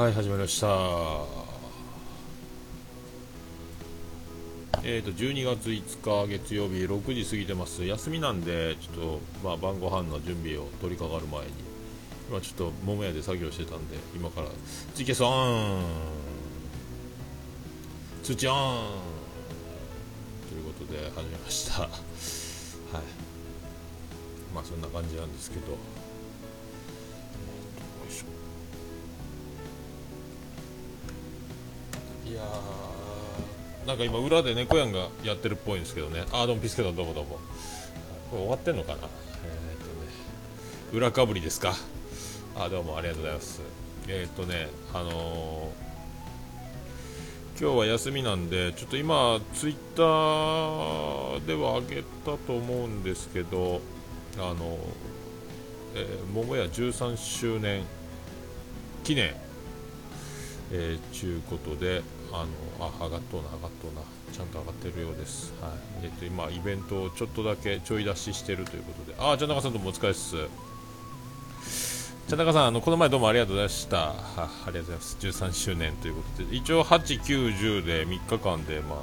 はい始まりました。えーと12月5日月曜日6時過ぎてます。休みなんでちょっと、まあ、晩ご飯の準備を取り掛かる前に今ちょっと桃屋で作業してたんで今からツイキャスオン通知オンということで始めました。はい。まあそんな感じなんですけど。いやなんか今裏で猫やんがやってるっぽいんですけどね。あーどうもピスケさんどうもどうも。これ終わってんのかな？えー、っとね。裏かぶりですか？あどうもありがとうございます。えー、っとねあのー今日は休みなんで、ちょっと今、ツイッターでは上げたと思うんですけど、あの、えー、桃屋13周年記念、えー、ちゅうことで、あの、あ、上がっとうな、上がっとうな、ちゃんと上がってるようです。はい。えっ、と、今、イベントをちょっとだけちょい出ししてるということで、あ、じゃあ中さんどうもお疲れっす。茶中さん、あのこの前どうもありがとうございました。はありがとうございます。13周年ということで、一応8、9、10で3日間で、まあ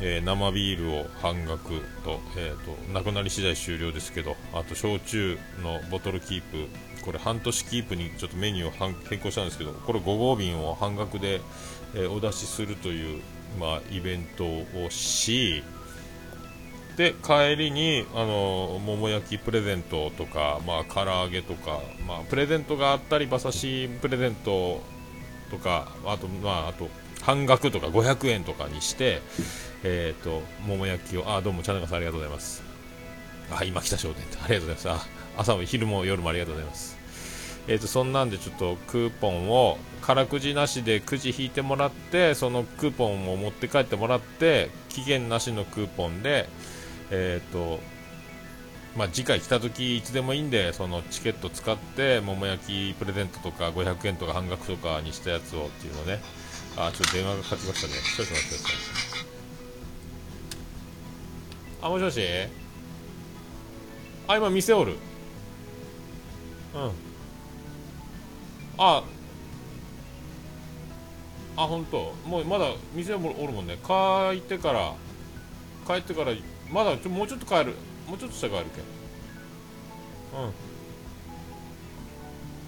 えー、生ビールを半額と,、えーと、なくなり次第終了ですけど、あと焼酎のボトルキープ、これ半年キープにちょっとメニューを変更したんですけど、これ5合瓶を半額で、え、お出しするという、まあ、イベントをし、で帰りにあの桃焼きプレゼントとか、まあ、唐揚げとか、まあ、プレゼントがあったり馬刺しプレゼントとかあと,、まあ、あと半額とか500円とかにして、えーと、桃焼きをあどうもチャンネルさんありがとうございます。あ今来た商店ありがとうございます。あ朝も昼も夜もありがとうございます。えーとそんなんでちょっとクーポンを空くじなしでくじ引いてもらってそのクーポンを持って帰ってもらって期限なしのクーポンでえっ、ー、とまあ、次回来た時いつでもいいんでそのチケット使って桃焼きプレゼントとか500円とか半額とかにしたやつをっていうのね。あちょっと電話がかかってきましたね。少々待ってください。あもしもし。あ今店おる。うん。ああ本当。もうまだ店おるもんね。帰ってから帰ってからまだちょもうちょっと帰る。もうちょっとしたら帰るけう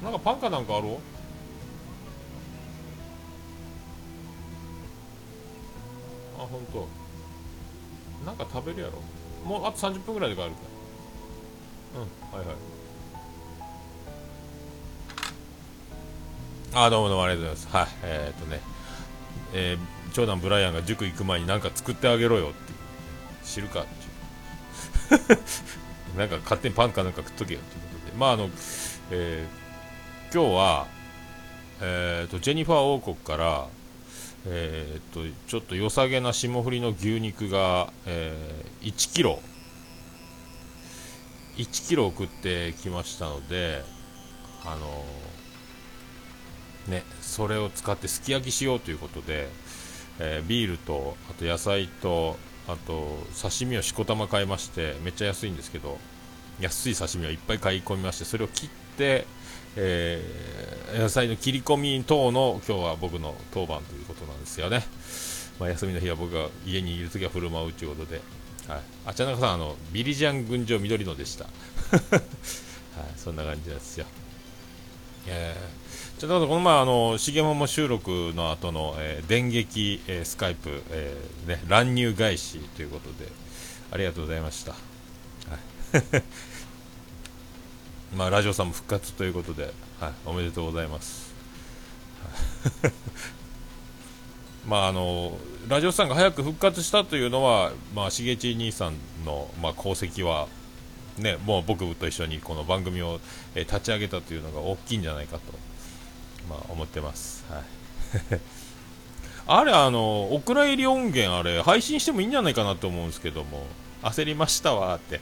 ん。なんかパンかなんかあろうあ本当。なんか食べるやろ。もうあと30分ぐらいで帰るかうん。はいはい。あどうもどうもありがとうございます。はい。えー、っとね。えー、長男ブライアンが塾行く前に何か作ってあげろよって。知るか なんか勝手にパンかなんか食っとけよということで。まああの、えー、今日は、えーと、ジェニファー王国からえーと、とちょっと良さげな霜降りの牛肉が、えー、1キロ。1キロ送ってきましたのであのー、ねそれを使ってすき焼きしようということで、えー、ビールとあと野菜とあと刺身をしこたま買いましてめっちゃ安いんですけど安い刺身をいっぱい買い込みましてそれを切って、えー、野菜の切り込み等の今日は僕の当番ということなんですよね、まあ、休みの日は僕が家にいるときは振る舞うということで、はい、あちゃなかさんあのビリジャン群青緑のでした、はい、そんな感じですよ、えー。ちょっとこの前、あの、重桃収録の後の、えー、電撃、えー、スカイプ、えー、ね、乱入返しということで、ありがとうございました。はい、まあ、ラジオさんも復活ということで、はい、おめでとうございます。まあ、あの、ラジオさんが早く復活したというのは、まあ、しげち兄さんの、まあ、功績は、ね、もう僕と一緒にこの番組を、えー、立ち上げたというのが大きいんじゃないかとまあ、思ってます。はい。あれ、あの、お蔵入り音源、あれ、配信してもいいんじゃないかなと思うんですけども、焦りましたわって。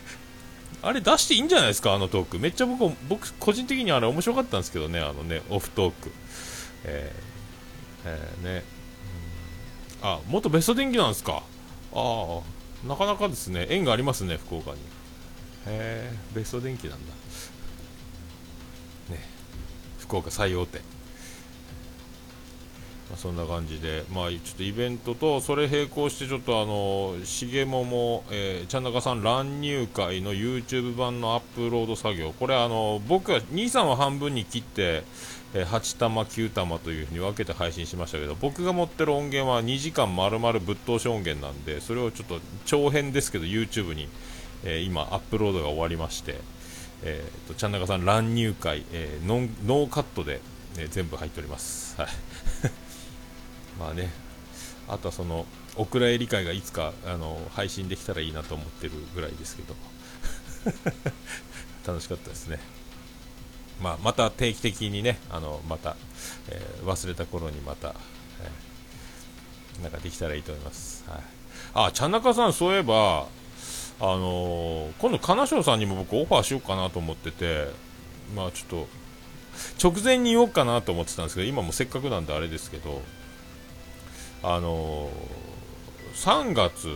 あれ出していいんじゃないですか、あのトーク。めっちゃ僕、僕、個人的にあれ面白かったんですけどね、あのね、オフトーク。えー、えー、ね、あ、元ベスト電気なんですか？ああ、なかなかですね、縁がありますね、福岡に。へえ、ベスト電気なんだ。福岡最大手まあ、そんな感じで、まあ、ちょっとイベントとそれ並行してちょっとあの重桃、えー、ちゃんなかさん乱入会の YouTube 版のアップロード作業。これあの僕は兄さんは半分に切って、えー、8玉9玉というふうに分けて配信しましたけど僕が持ってる音源は2時間丸々ぶっ通し音源なんでそれをちょっと長編ですけど YouTube に、えー、今アップロードが終わりましてえーと、ちゃんなかさん乱入会、えー、ノノーカットで、ね、全部入っております。はい まあね、あとはその、お蔵入り会がいつかあの配信できたらいいなと思ってるぐらいですけど、楽しかったですね。まあ、また定期的にね、あのまた、えー、忘れた頃にまた、えー、なんかできたらいいと思います。はい、あ、ちゃんなかさん、そういえば、あのー、今度、金賞さんにも僕オファーしようかなと思ってて、まあちょっと、直前に言おうかなと思ってたんですけど、今もせっかくなんであれですけど、あのー、3月、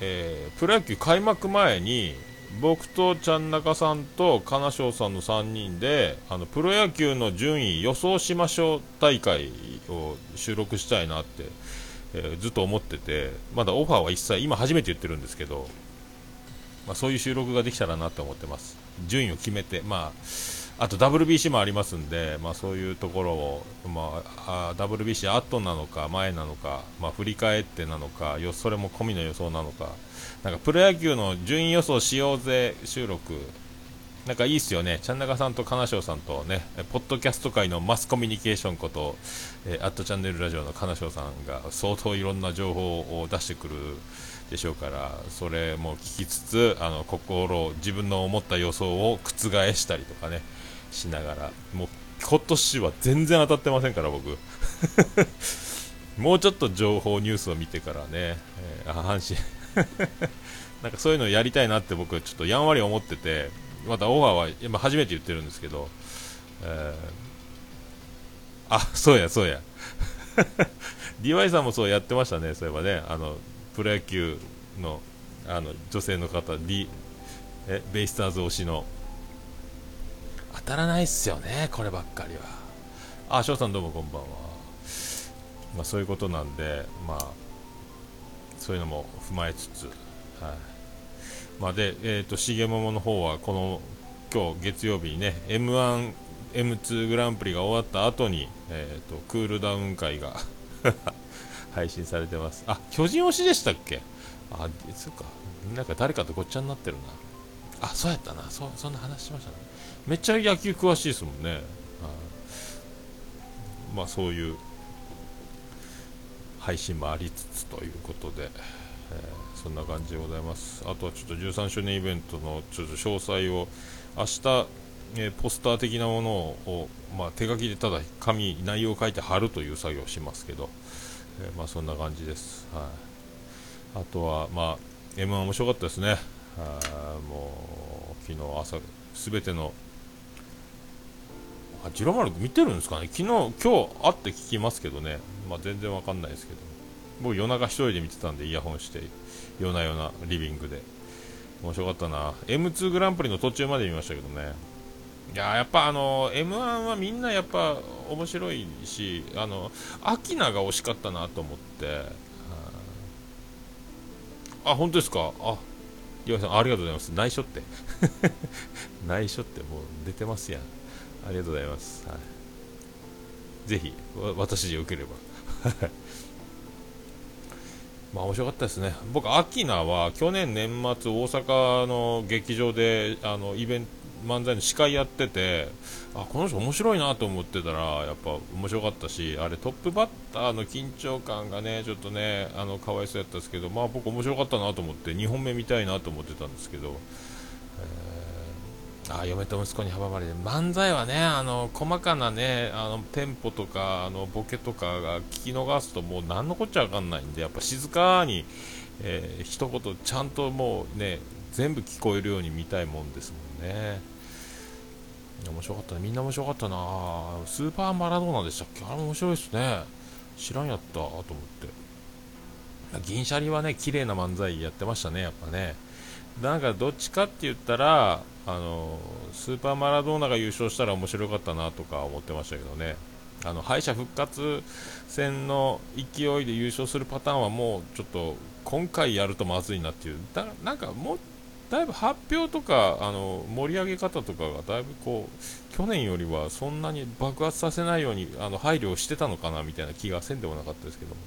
えー、プロ野球開幕前に僕とちゃん中さんと金賞さんの3人であのプロ野球の順位予想しましょう大会を収録したいなって、えー、ずっと思っててまだオファーは一切今初めて言ってるんですけど、まあ、そういう収録ができたらなと思ってます。順位を決めてまああと WBC もありますんで、まあ、そういうところを、まあ、WBC 後なのか前なのか、まあ、振り返ってなのかよそれも込みの予想なのか。なんかプロ野球の順位予想しようぜ収録。なんかいいっすよね、ちゃんなかさんと金賞さんとね、ポッドキャスト界のマスコミュニケーションこと、えー、アットチャンネルラジオの金賞さんが相当いろんな情報を出してくるでしょうからそれも聞きつつあの心自分の思った予想を覆したりとかねしながら。もう今年は全然当たってませんから僕。もうちょっと情報ニュースを見てからね、えー、阪神。なんかそういうのやりたいなって僕ちょっとやんわり思っててまたオファーは今初めて言ってるんですけど、えー、あそうやそうや。DY さんもそうやってましたねそういえばね。あのプロ野球のあの女性の方、D、えベイスターズ推しの当たらないっすよね、こればっかりは。あ、翔さんどうもこんばんは。まあ、そういうことなんで、まあ、そういうのも踏まえつつ、はい。まあ、で、えっ、ー、と、重桃の方は、この、今日月曜日にね、M1、M2 グランプリが終わった後に、えっ、ー、と、クールダウン会が 配信されてます。あ、巨人推しでしたっけ？あ、そっか。なんか誰かとごっちゃになってるな。あ、そうやったな。そそんな話しましたね。めっちゃ野球詳しいですもんね。まあそういう配信もありつつということで、えー、そんな感じでございます。あとはちょっと13周年イベントのちょっと詳細を明日、えー、ポスター的なものを、まあ、手書きでただ紙内容を書いて貼るという作業をしますけど、えー、まあ、そんな感じです、はい、あとは、まあ、M1 面白かったですね。あもう昨日朝すべてのあジロマル見てるんですかね。昨日今日会って聞きますけどね、まあ、全然わかんないですけど。僕夜中1人で見てたんでイヤホンして夜な夜なリビングで。面白かったな。M2 グランプリの途中まで見ましたけどね。いややっぱあの m 1はみんなやっぱ面白いしあのアキナが惜しかったなと思って。あ本当ですか？あ岩井さんありがとうございます。内緒って。内緒ってもう出てますやん。ありがとうございます、はい、ぜひ私でよければ。まあ面白かったですね。僕アキナは去年年末大阪の劇場であのイベント漫才の司会やっててあこの人面白いなと思ってたらやっぱ面白かったしあれトップバッターの緊張感がねちょっとねあのかわいそうやったんですけどまあ僕面白かったなと思って2本目見たいなと思ってたんですけど、えー、あ嫁と息子に阻まれて漫才はねあの細かなねあのテンポとかあのボケとかが聞き逃すともう何のこっちゃ分かんないんでやっぱ静かに、えー、一言ちゃんともうね全部聞こえるように見たいもんですもんね。面白かったね。みんな面白かったなスーパーマラドーナでしたっけ？あれ面白いですね。知らんやったと思って。銀シャリはね、綺麗な漫才やってましたね、やっぱね。なんかどっちかって言ったら、あのスーパーマラドーナが優勝したら面白かったなとか思ってましたけどね。あの敗者復活戦の勢いで優勝するパターンはもうちょっと今回やるとまずいなっていうだなんかもうだいぶ発表とかあの盛り上げ方とかがだいぶこう去年よりはそんなに爆発させないようにあの配慮をしてたのかなみたいな気がせんでもなかったですけども。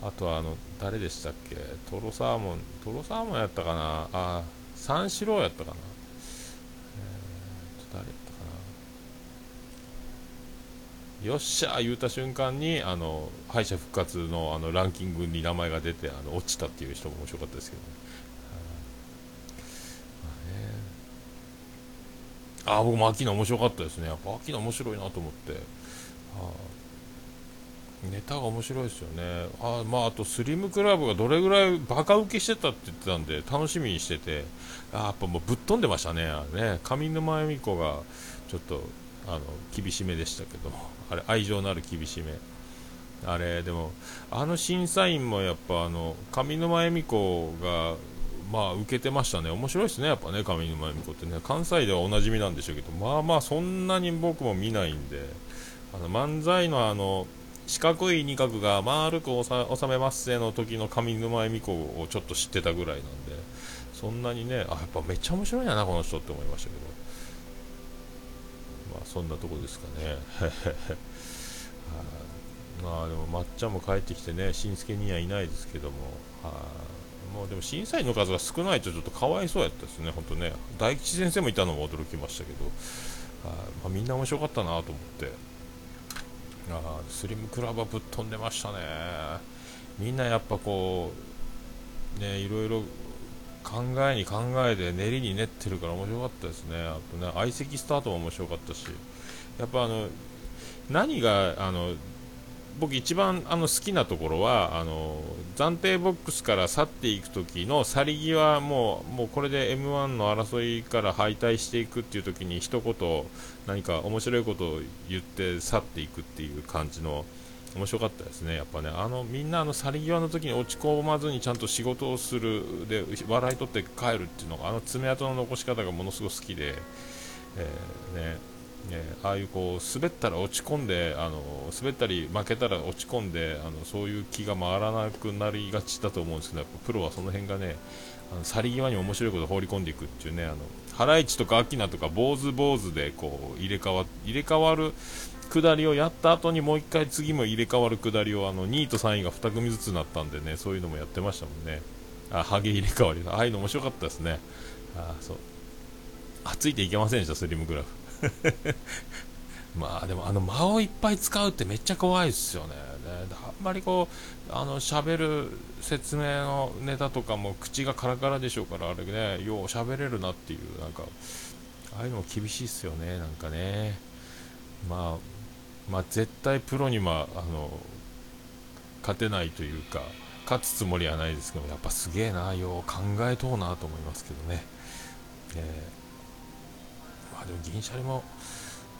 あとはあの誰でしたっけ？トロサーモン。トロサーモンやったかな？あ三四郎やったかな、えー、誰？やったかなよっしゃー言うた瞬間にあの敗者復活のあのランキングに名前が出てあの落ちたっていう人も面白かったですけどね。ああ僕も秋の面白かったですね。やっぱ秋の面白いなと思って。あネタが面白いですよね。あ,、まあ、あとスリムクラブがどれぐらいバカ受けしてたって言ってたんで楽しみにしてて。あやっぱもうぶっ飛んでましたね。ね。上沼恵美子がちょっとあの厳しめでしたけどあれ愛情のある厳しめあれでもあの審査員もやっぱあの上沼恵美子がまあ受けてましたね。面白いですねやっぱね上沼恵美子ってね。関西ではおなじみなんでしょうけどまあまあそんなに僕も見ないんで。あの漫才のあの四角い二角が丸く収めますせの時の上沼恵美子をちょっと知ってたぐらいなんでそんなにねあやっぱめっちゃ面白いやなこの人って思いましたけど。あそんなとこですかね。まあでも抹茶も帰ってきてねしんすけにはいないですけども。はもうでも審査員の数が少ないとちょっとかわいそうやったですね本当ね。大吉先生もいたのも驚きましたけど。あ、まあ、みんな面白かったなと思って。あスリムクラブはぶっ飛んでましたね。みんなやっぱこうねいろいろ考えに考えて練りに練ってるから面白かったですね。あとね相席スタートも面白かったし。やっぱあの何があの僕一番あの好きなところはあの暫定ボックスから去っていく時の去り際もうもうこれで m 1の争いから敗退していくっていう時に一言何か面白いことを言って去っていくっていう感じの面白かったですね、やっぱね、あのみんなあの去り際の時に落ち込まずにちゃんと仕事をする、で笑い取って帰るっていうのが、あの爪痕の残し方がものすごく好きで、えー、ね、えー、ああいうこう滑ったら落ち込んであの滑ったり負けたら落ち込んであのそういう気が回らなくなりがちだと思うんですけどやっぱプロはその辺がねあの去り際に面白いことを放り込んでいくっていうねあのハライチとかアキナとか坊主坊主でこう入れ替わ入れ替わる下りをやった後にもう1回次も入れ替わる下りをあの2位と3位が2組ずつなったんでねそういうのもやってましたもんね。あハゲ入れ替わりああいうの面白かったですね。あそう。あついていけませんでしたスリムグラフ。まあでもあの間をいっぱい使うってめっちゃ怖いですよね。あんまりこうあの喋る説明のネタとかも口がカラカラでしょうからあれねよう喋れるなっていうなんかああいうのも厳しいっすよねなんかね。まあまあ絶対プロにはあの勝てないというか勝つつもりはないですけどやっぱすげえなよう考えとうなと思いますけどね。えーまあでも銀シャリも、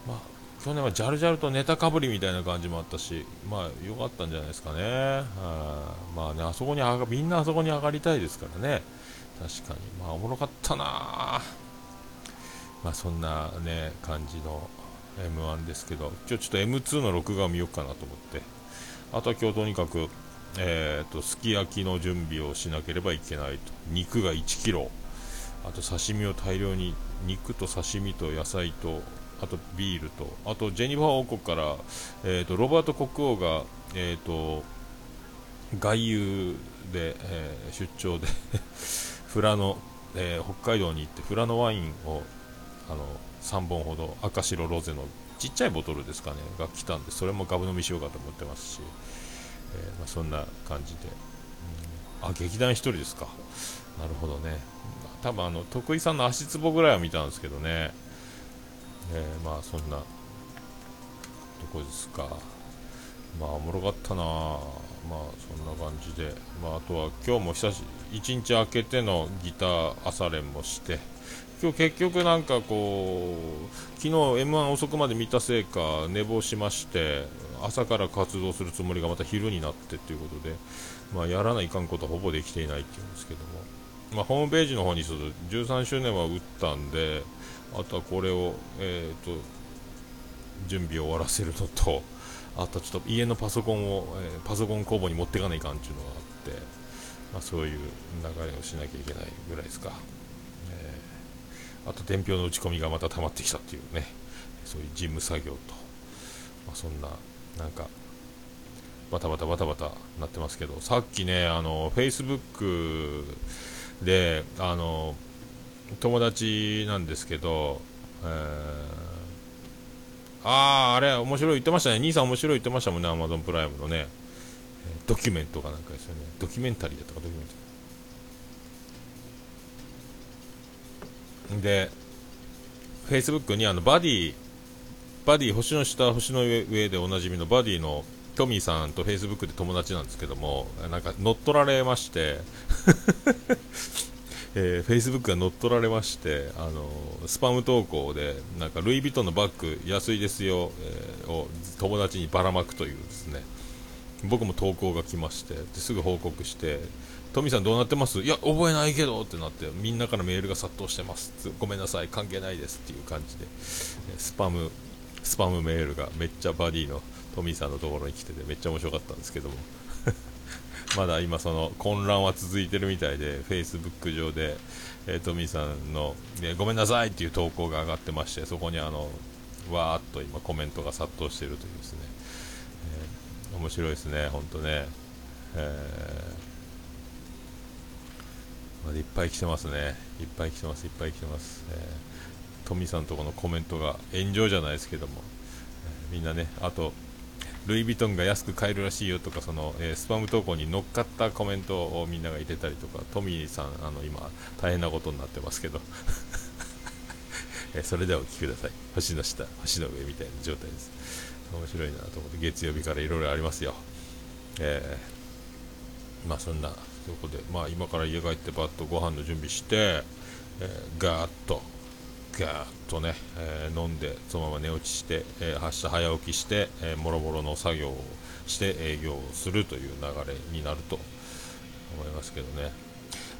まあ、去年はジャルジャルとネタかぶりみたいな感じもあったし、まあ良かったんじゃないですかね。はまあね、あそこに上が、みんなあそこに上がりたいですからね。確かに。まあおもろかったなまあそんなね、感じの M1 ですけど、今日ちょっと M2 の録画を見ようかなと思って。あとは今日とにかく、えーと、すき焼きの準備をしなければいけないと。肉が1 k g あと刺身を大量に肉と刺身と野菜とあとビールとあとジェニファー王国から、えーと、ロバート国王が、えーと、外遊で、えー、出張で 富良野、えー、北海道に行って富良野ワインをあの3本ほど赤白ロゼのちっちゃいボトルですかねが来たんでそれもガブ飲みしようかと思ってますし、えー、まあ、そんな感じで、うん、あ劇団1人ですか。なるほどね。多分あの徳井さんの足つぼぐらいは見たんですけどね、えー、まあそんなとこですか。まあおもろかったな。まあそんな感じで、まあ、あとは今日も久し1日明けてのギター朝練もして今日結局なんかこう昨日 m 1遅くまで見たせいか寝坊しまして朝から活動するつもりがまた昼になってということで、まあ、やらないかんことはほぼできていないっていうんですけども。まあ、ホームページの方にす。ると13周年は打ったんであとはこれを、えーと、準備を終わらせるのとあとちょっと家のパソコンを、え、パソコン工房に持っていかないかんっていうのがあって、まあ、そういう流れをしなきゃいけないぐらいですか、あと伝票の打ち込みがまた溜まってきたっていうねそういう事務作業と、まあ、そんななんかバタバタバタバタなってますけどさっきねあの Facebook であの友達なんですけど、えーああ、あれ、面白い言ってましたね。兄さん面白い言ってましたもんね、アマゾンプライムのね。ドキュメントかなんかですよね。ドキュメンタリーだったか、ドキュメンタリー。で、Facebook にあのバディ、バディ、星の下、星の上でおなじみのバディのトミーさんと Facebook で友達なんですけども、なんか乗っ取られまして えー、Facebook が乗っ取られまして、あのスパム投稿でなんかルイ・ヴィトンのバッグ安いですよ、えー、を友達にばらまくというですね僕も投稿が来ましてですぐ報告してトミーさんどうなってます？いや覚えないけどってなってみんなからメールが殺到してますごめんなさい。関係ないですっていう感じで。スパムスパムメールがめっちゃバディのトミーさんのところに来ててめっちゃ面白かったんですけども。まだ今その混乱は続いてるみたいで Facebook 上で、えー、トミーさんの、ね、ごめんなさいっていう投稿が上がってましてそこにあのわーっと今コメントが殺到しているというですね、えー、面白いですね本当ね、えー、まだいっぱい来てますね。いっぱい来てますいっぱい来てます、えー、トミーさんとこのコメントが炎上じゃないですけども、えー、みんなねあとルイ・ヴィトンが安く買えるらしいよとかその、えー、スパム投稿に乗っかったコメントをみんなが入れたりとかトミーさんあの今大変なことになってますけど。えー、それではお聞きください。星の下星の上みたいな状態です。面白いなと思って月曜日からいろいろありますよ。えー、まあそんなとこでまあ今から家帰ってパッとご飯の準備して、えー、ガーッとガーッとね、えー、飲んでそのまま寝落ちして、えー、明日早起きして、えー、もろもろの作業をして営業をするという流れになると思いますけどね。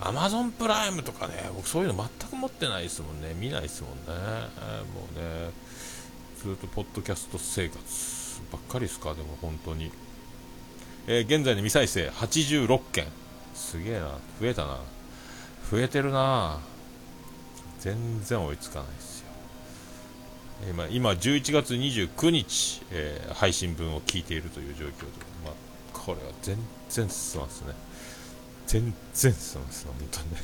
アマゾンプライムとかね僕そういうの全く持ってないですもんね。見ないですもんね、えー、もうねずっとポッドキャスト生活ばっかりですか？でも本当に、えー、現在の未再生86件。すげえな。増えたな。増えてるな。全然追いつかないですよ。今今11月29日、えー、配信分を聞いているという状況で、まあ、これは全然進まんすね。全然進まんす本当にね。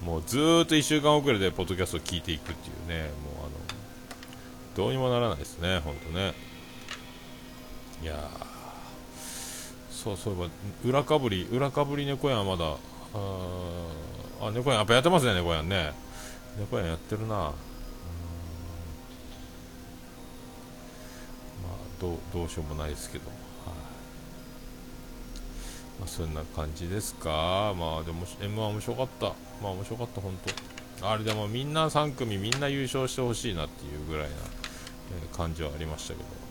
もうずーっと1週間遅れでポッドキャストを聞いていくっていうね。もうあのどうにもならないですね本当ね。いやー。そうそういえば裏かぶり裏かぶり猫やんまだああ猫やんやっぱやってますね猫やんね。猫やんやってるな。まあどうどうしようもないですけど、はい。まあ、そんな感じですか。まあでも M は面白かった。まあ面白かった本当あれでもみんな3組みんな優勝してほしいなっていうぐらいな、えー、感じはありましたけど。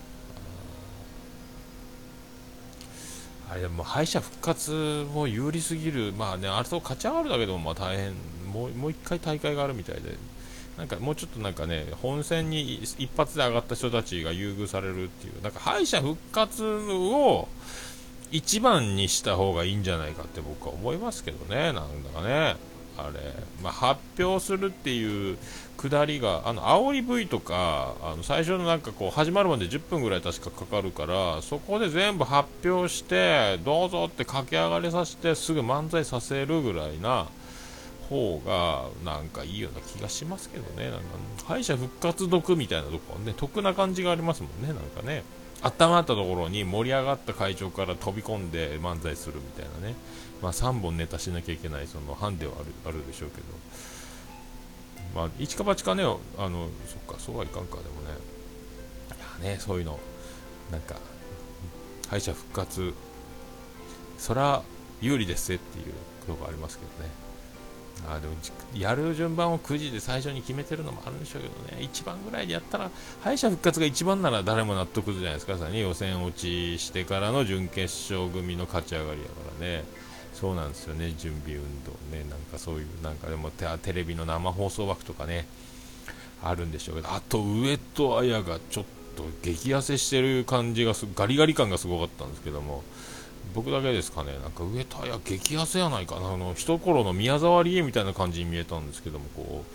あれでも敗者復活も有利すぎる、まあね、あれと勝ち上がるだけでもまあ大変、もう1回大会があるみたいで、なんかもうちょっとなんかね、本戦に一発で上がった人たちが優遇されるっていう、なんか敗者復活を一番にした方がいいんじゃないかって僕は思いますけどね、なんだかね。あれ、まあ、発表するっていうくだりが、あの煽り V とか、あの最初のなんかこう始まるまで10分ぐらい確かかかるから、そこで全部発表して、どうぞって駆け上がりさせて、すぐ漫才させるぐらいな方が、なんかいいような気がしますけどね、なんか敗者復活毒みたいなとこはね、得な感じがありますもんね、なんかね。温まったところに盛り上がった会場から飛び込んで漫才するみたいなね。まあ、3本ネタしなきゃいけないそのハンデはあるでしょうけど、まあ、一か八かね、あのそっか、そうはいかんか、でもね、いやね、そういうの、なんか、敗者復活、そら有利ですっていうことこありますけどね。あでもやる順番を9時で最初に決めてるのもあるんでしょうけどね、1番ぐらいでやったら、敗者復活が1番なら誰も納得するじゃないですか、さに予選落ちしてからの準決勝組の勝ち上がりやからね。そうなんですよね、準備運動ね、なんかそういう、なんかでもテレビの生放送枠とかね、あるんでしょうけど。あと上戸彩がちょっと激痩せしてる感じがガリガリ感がすごかったんですけども。僕だけですかね。なんか上戸彩激痩せやないか。なあの一頃の宮沢りえみたいな感じに見えたんですけどもこう。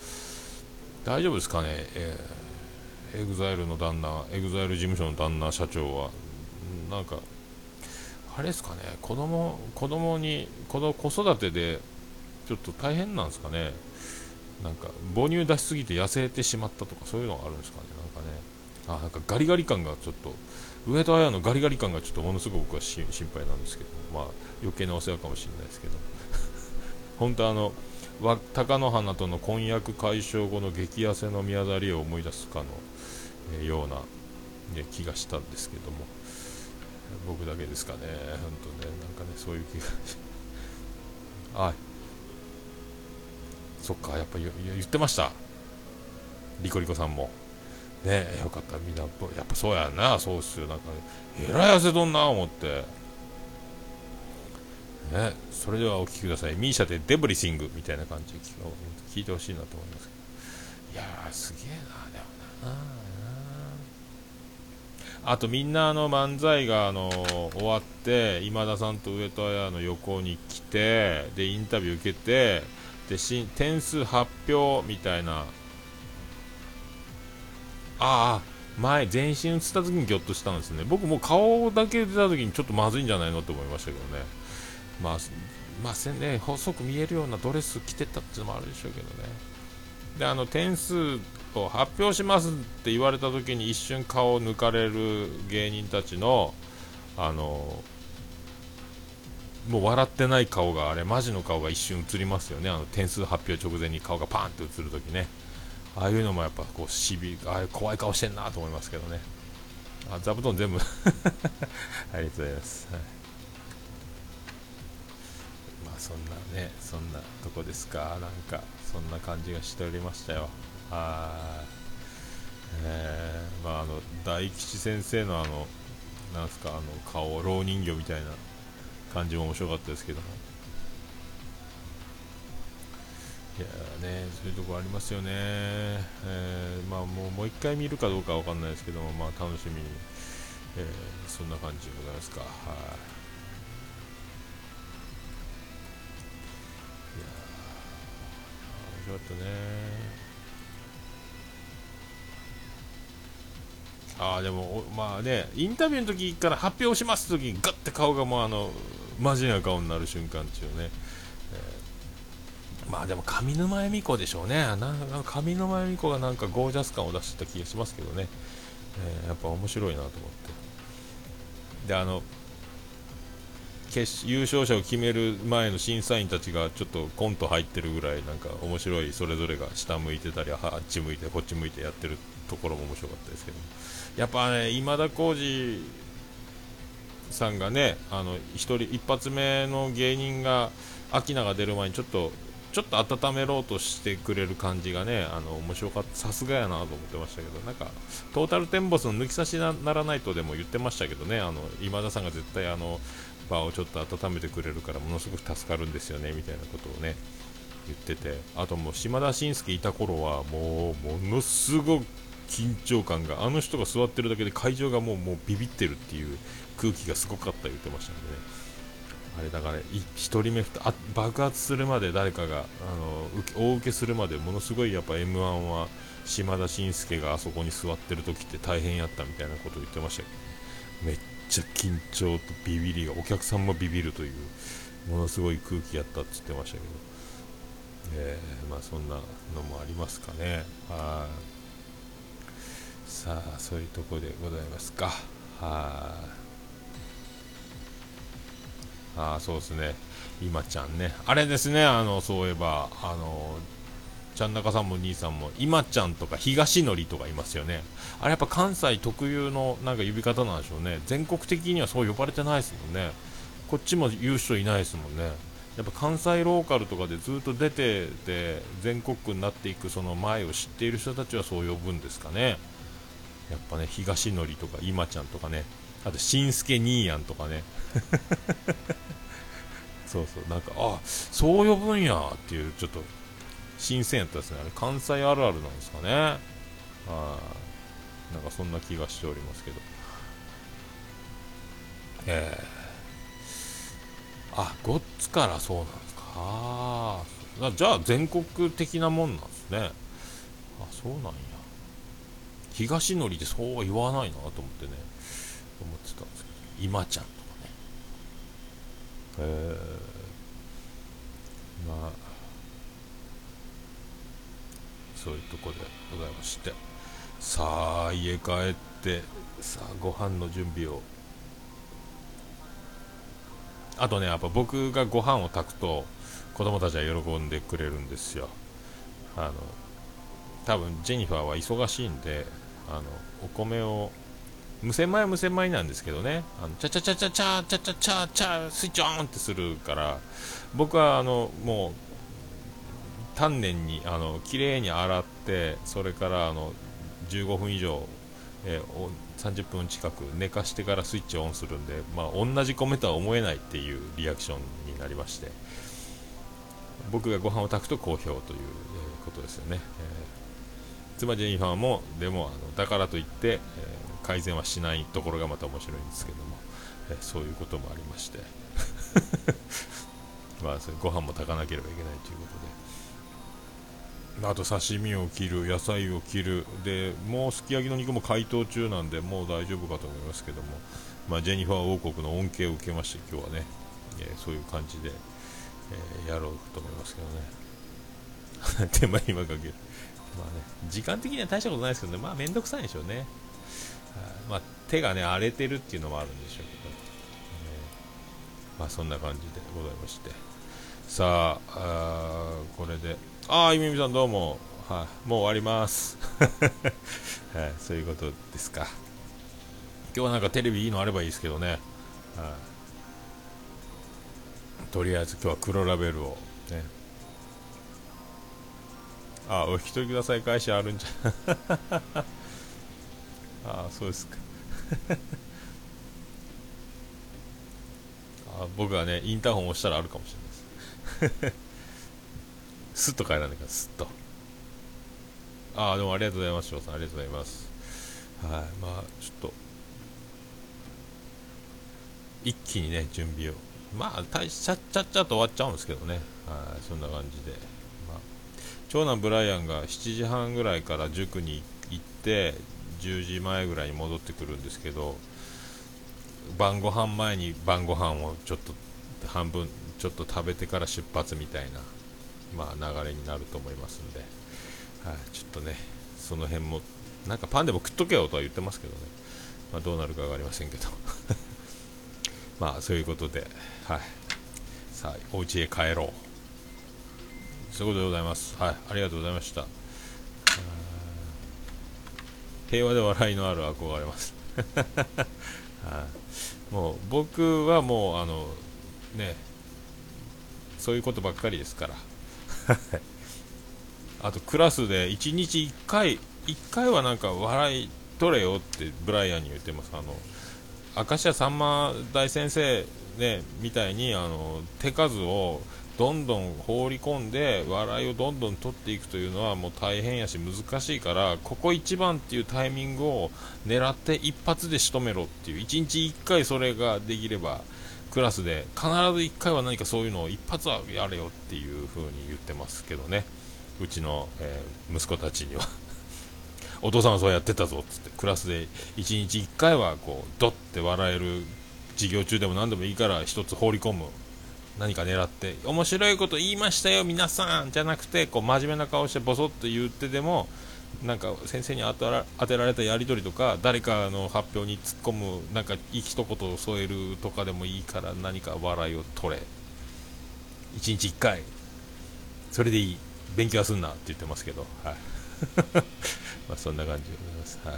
大丈夫ですかね、えー、エグザイルの旦那エグザイル事務所の旦那社長は。なんかあれですかね。子供子供に子供子育てでちょっと大変なんですかね。なんか母乳出しすぎて痩せてしまったとかそういうのがあるんですかね。なんかね。あなんかガリガリ感がちょっと上戸彩のガリガリ感がちょっとものすごく僕は心配なんですけどまあ余計なお世話かもしれないですけど。本当あの貴乃花との婚約解消後の激痩せの宮沢りを思い出すかの、えー、ような、ね、気がしたんですけども。僕だけですかね本当ね。なんかねそういう気が あそっかやっぱ言ってました。リコリコさんも。ねよかったみんなやっぱそうやなそうっすよなんか、えらい痩せとんな思って。ねそれではお聴きください。ミーシャでデブリシングみたいな感じで聞いてほしいなと思いますけど。いやーすげえなでもな。あとみんなあの漫才があの終わって今田さんと上戸彩の横に来てでインタビュー受けてで点数発表みたいなああ前全身映った時にギョッとしたんですね。僕も顔だけ出た時にちょっとまずいんじゃないのって思いましたけどね。まあまあね細く見えるようなドレス着てたっていうのもあるでしょうけどね。であの点数を発表しますって言われた時に一瞬顔を抜かれる芸人たちのあのもう笑ってない顔があれマジの顔が一瞬映りますよね。あの点数発表直前に顔がパーンって映るときね。ああいうのもやっぱこうしびああいう怖い顔してんなと思いますけどね。あ座布団全部。ありがとうございます、はい、まあそんなねそんなとこですか。なんかそんな感じがしておりましたよ。はい。えー、まああの大吉先生のあのなんすかあの顔老人形みたいな感じも面白かったですけども。いやねそういうとこありますよね、えー、まあもうもう一回見るかどうかわかんないですけどもまあ楽しみに、えー、そんな感じでございますか。はい、いや面白かったね。ああでもまあねインタビューの時から発表します時にガッて顔がもうあのマジな顔になる瞬間っていうね、まあでも上沼恵美子でしょうね。上沼恵美子がなんかゴージャス感を出してた気がしますけどね、えー、やっぱ面白いなと思って。であの決優勝者を決める前の審査員たちがちょっとコント入ってるぐらいなんか面白いそれぞれが下向いてたりあっち向いてこっち向いてやってるところも面白かったですけど。やっぱね今田耕司さんがねあの一人一発目の芸人がアキナが出る前にちょっとちょっと温めろうとしてくれる感じがねあの面白かった。さすがやなと思ってましたけど。なんかトータルテンボスの抜き差しならないとでも言ってましたけどね。あの今田さんが絶対あの場をちょっと温めてくれるからものすごく助かるんですよねみたいなことをね言ってて。あともう島田紳介いた頃はもうものすごく緊張感があの人が座ってるだけで会場がもうもうビビってるっていう空気がすごかった言ってましたので、ね、あれだから1人目あ爆発するまで誰かがあの大受けするまでものすごいやっぱ m 1は島田紳介があそこに座ってる時って大変やったみたいなことを言ってましたけど、ね、めっちゃ緊張とビビりがお客さんもビビるというものすごい空気やったって言ってましたけど、えー、まあそんなのもありますかね。はい。さあそういうとこでございますか。はいああそうですね。今ちゃんね。あれですね。あのそういえばあのちゃん中さんも兄さんも今ちゃんとか東のりとかいますよね。あれやっぱ関西特有のなんか呼び方なんでしょうね。全国的にはそう呼ばれてないですもんね。こっちも言う人いないですもんね。やっぱ関西ローカルとかでずっと出てて全国区になっていくその前を知っている人たちはそう呼ぶんですかね。やっぱね東のりとか今ちゃんとかね。あとしんすけ兄やんとかね。そうそう。なんかあそう呼ぶんやっていうちょっと新鮮やったですね。あれ関西あるあるなんですかね。あなんかそんな気がしておりますけど。えー、あゴッツからそうなんですか。あじゃあ全国的なもんなんですね。あそうなんや。東のりでそうは言わないなと思ってね思ってたんですけど今ちゃんとかね。え、まあ。そういうとこでございまして。さあ家帰ってさあご飯の準備を。あとねやっぱ僕がご飯を炊くと子供たちは喜んでくれるんですよ。あの多分ジェニファーは忙しいんであのお米を無洗米は無洗米なんですけどね。あのチャチャチャチャチャチャチャチャチャスイッチオンってするから僕はあのもう丹念にあの綺麗に洗ってそれからあの15分以上、えー、30分近く寝かしてからスイッチオンするんで、まあ、同じ米とは思えないっていうリアクションになりまして僕がご飯を炊くと好評という、えことですよね、えー、妻ジェニファーもでもあのだからといって、えー、改善はしないところがまた面白いんですけども、えそういうこともありまして まあそれご飯も炊かなければいけないということであと刺身を切る、野菜を切る、でもうすき焼きの肉も解凍中なんで、もう大丈夫かと思いますけども、まあ、ジェニファー王国の恩恵を受けまして、今日はね、え、そういう感じで、え、やろうと思いますけどね。手間暇かける。まあね、時間的には大したことないですけどね、まあ、めんどくさいでしょうね。まあ、手がね、荒れてるっていうのもあるんでしょうけど、えー、まあ、そんな感じでございまして。さあ、あこれで、ああ、ゆみみさんどうも。はい、もう終わります。はい、そういうことですか。今日はなんかテレビいいのあればいいですけどね。はい、とりあえず今日は黒ラベルをね。あ、お引き取りください会社あるんじゃ。ああ、そうですか。あ僕はね、インターホン押したらあるかもしれないです。スッと帰らないから、スッと。ああ、どうもありがとうございます、翔さん。ありがとうございます。はい、まあ、ちょっと、一気にね、準備を。まあ、たちゃっちゃっちゃと終わっちゃうんですけどね。はい、そんな感じで。まあ、長男ブライアンが7時半ぐらいから塾に行って、10時前ぐらいに戻ってくるんですけど、晩ご飯前に晩ご飯をちょっと半分ちょっと食べてから出発みたいなまあ、流れになると思いますんで、はい、ちょっとね、その辺も、なんかパンでも食っとけよとは言ってますけどね、まあ、どうなるか分かりませんけど、まあ、そういうことで、はい、さあ、お家へ帰ろう。そういうことでございます。はい、ありがとうございました。平和で笑いのある憧れます。はい、もう僕はもうあのねそういうことばっかりですから。あとクラスで1日1回1回はなんか笑い取れよってブライアンに言ってます。あの明石家さんま大先生ねみたいにあの手数をどんどん放り込んで笑いをどんどん取っていくというのはもう大変やし難しいからここ一番っていうタイミングを狙って一発で仕留めろっていう1日1回それができればクラスで必ず1回は何かそういうのを一発はやれよっていう風に言ってますけどね。うちの、えー、息子たちには。お父さんはそうやってたぞっつって。クラスで1日1回はこうドッて笑える授業中でも何でもいいから1つ放り込む。何か狙って面白いこと言いましたよ皆さんじゃなくてこう真面目な顔してボソッと言ってでもなんか先生に当てられたやり取りとか誰かの発表に突っ込むなんか一言を添えるとかでもいいから何か笑いを取れ。1日1回それでいい。勉強はすんなって言ってますけど。はい。まあそんな感じでございます。は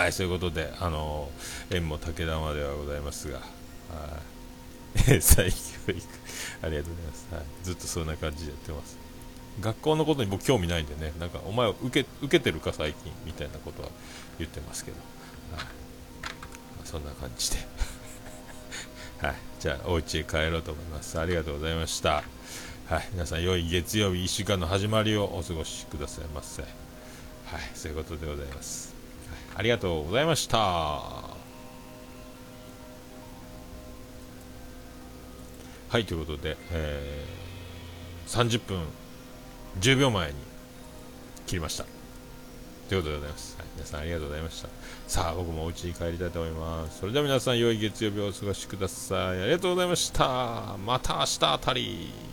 い、はい、そういうことであの縁も竹玉ではございますが。はい。再教育ありがとうございます、はい、ずっとそんな感じでやってます。学校のことに僕興味ないんでね。なんかお前受け受けてるか最近みたいなことは言ってますけど、はい。まあ、そんな感じで。はい。じゃあお家へ帰ろうと思います。ありがとうございました。はい。皆さん良い月曜日1週間の始まりをお過ごしくださいませ。はい。そういうことでございます、はい、ありがとうございました。はいということで、えー、30分10秒前に切りました。ということでございます、はい、皆さんありがとうございました。さあ僕もお家に帰りたいと思います。それでは皆さん良い月曜日をお過ごしください。ありがとうございました。また明日あたり。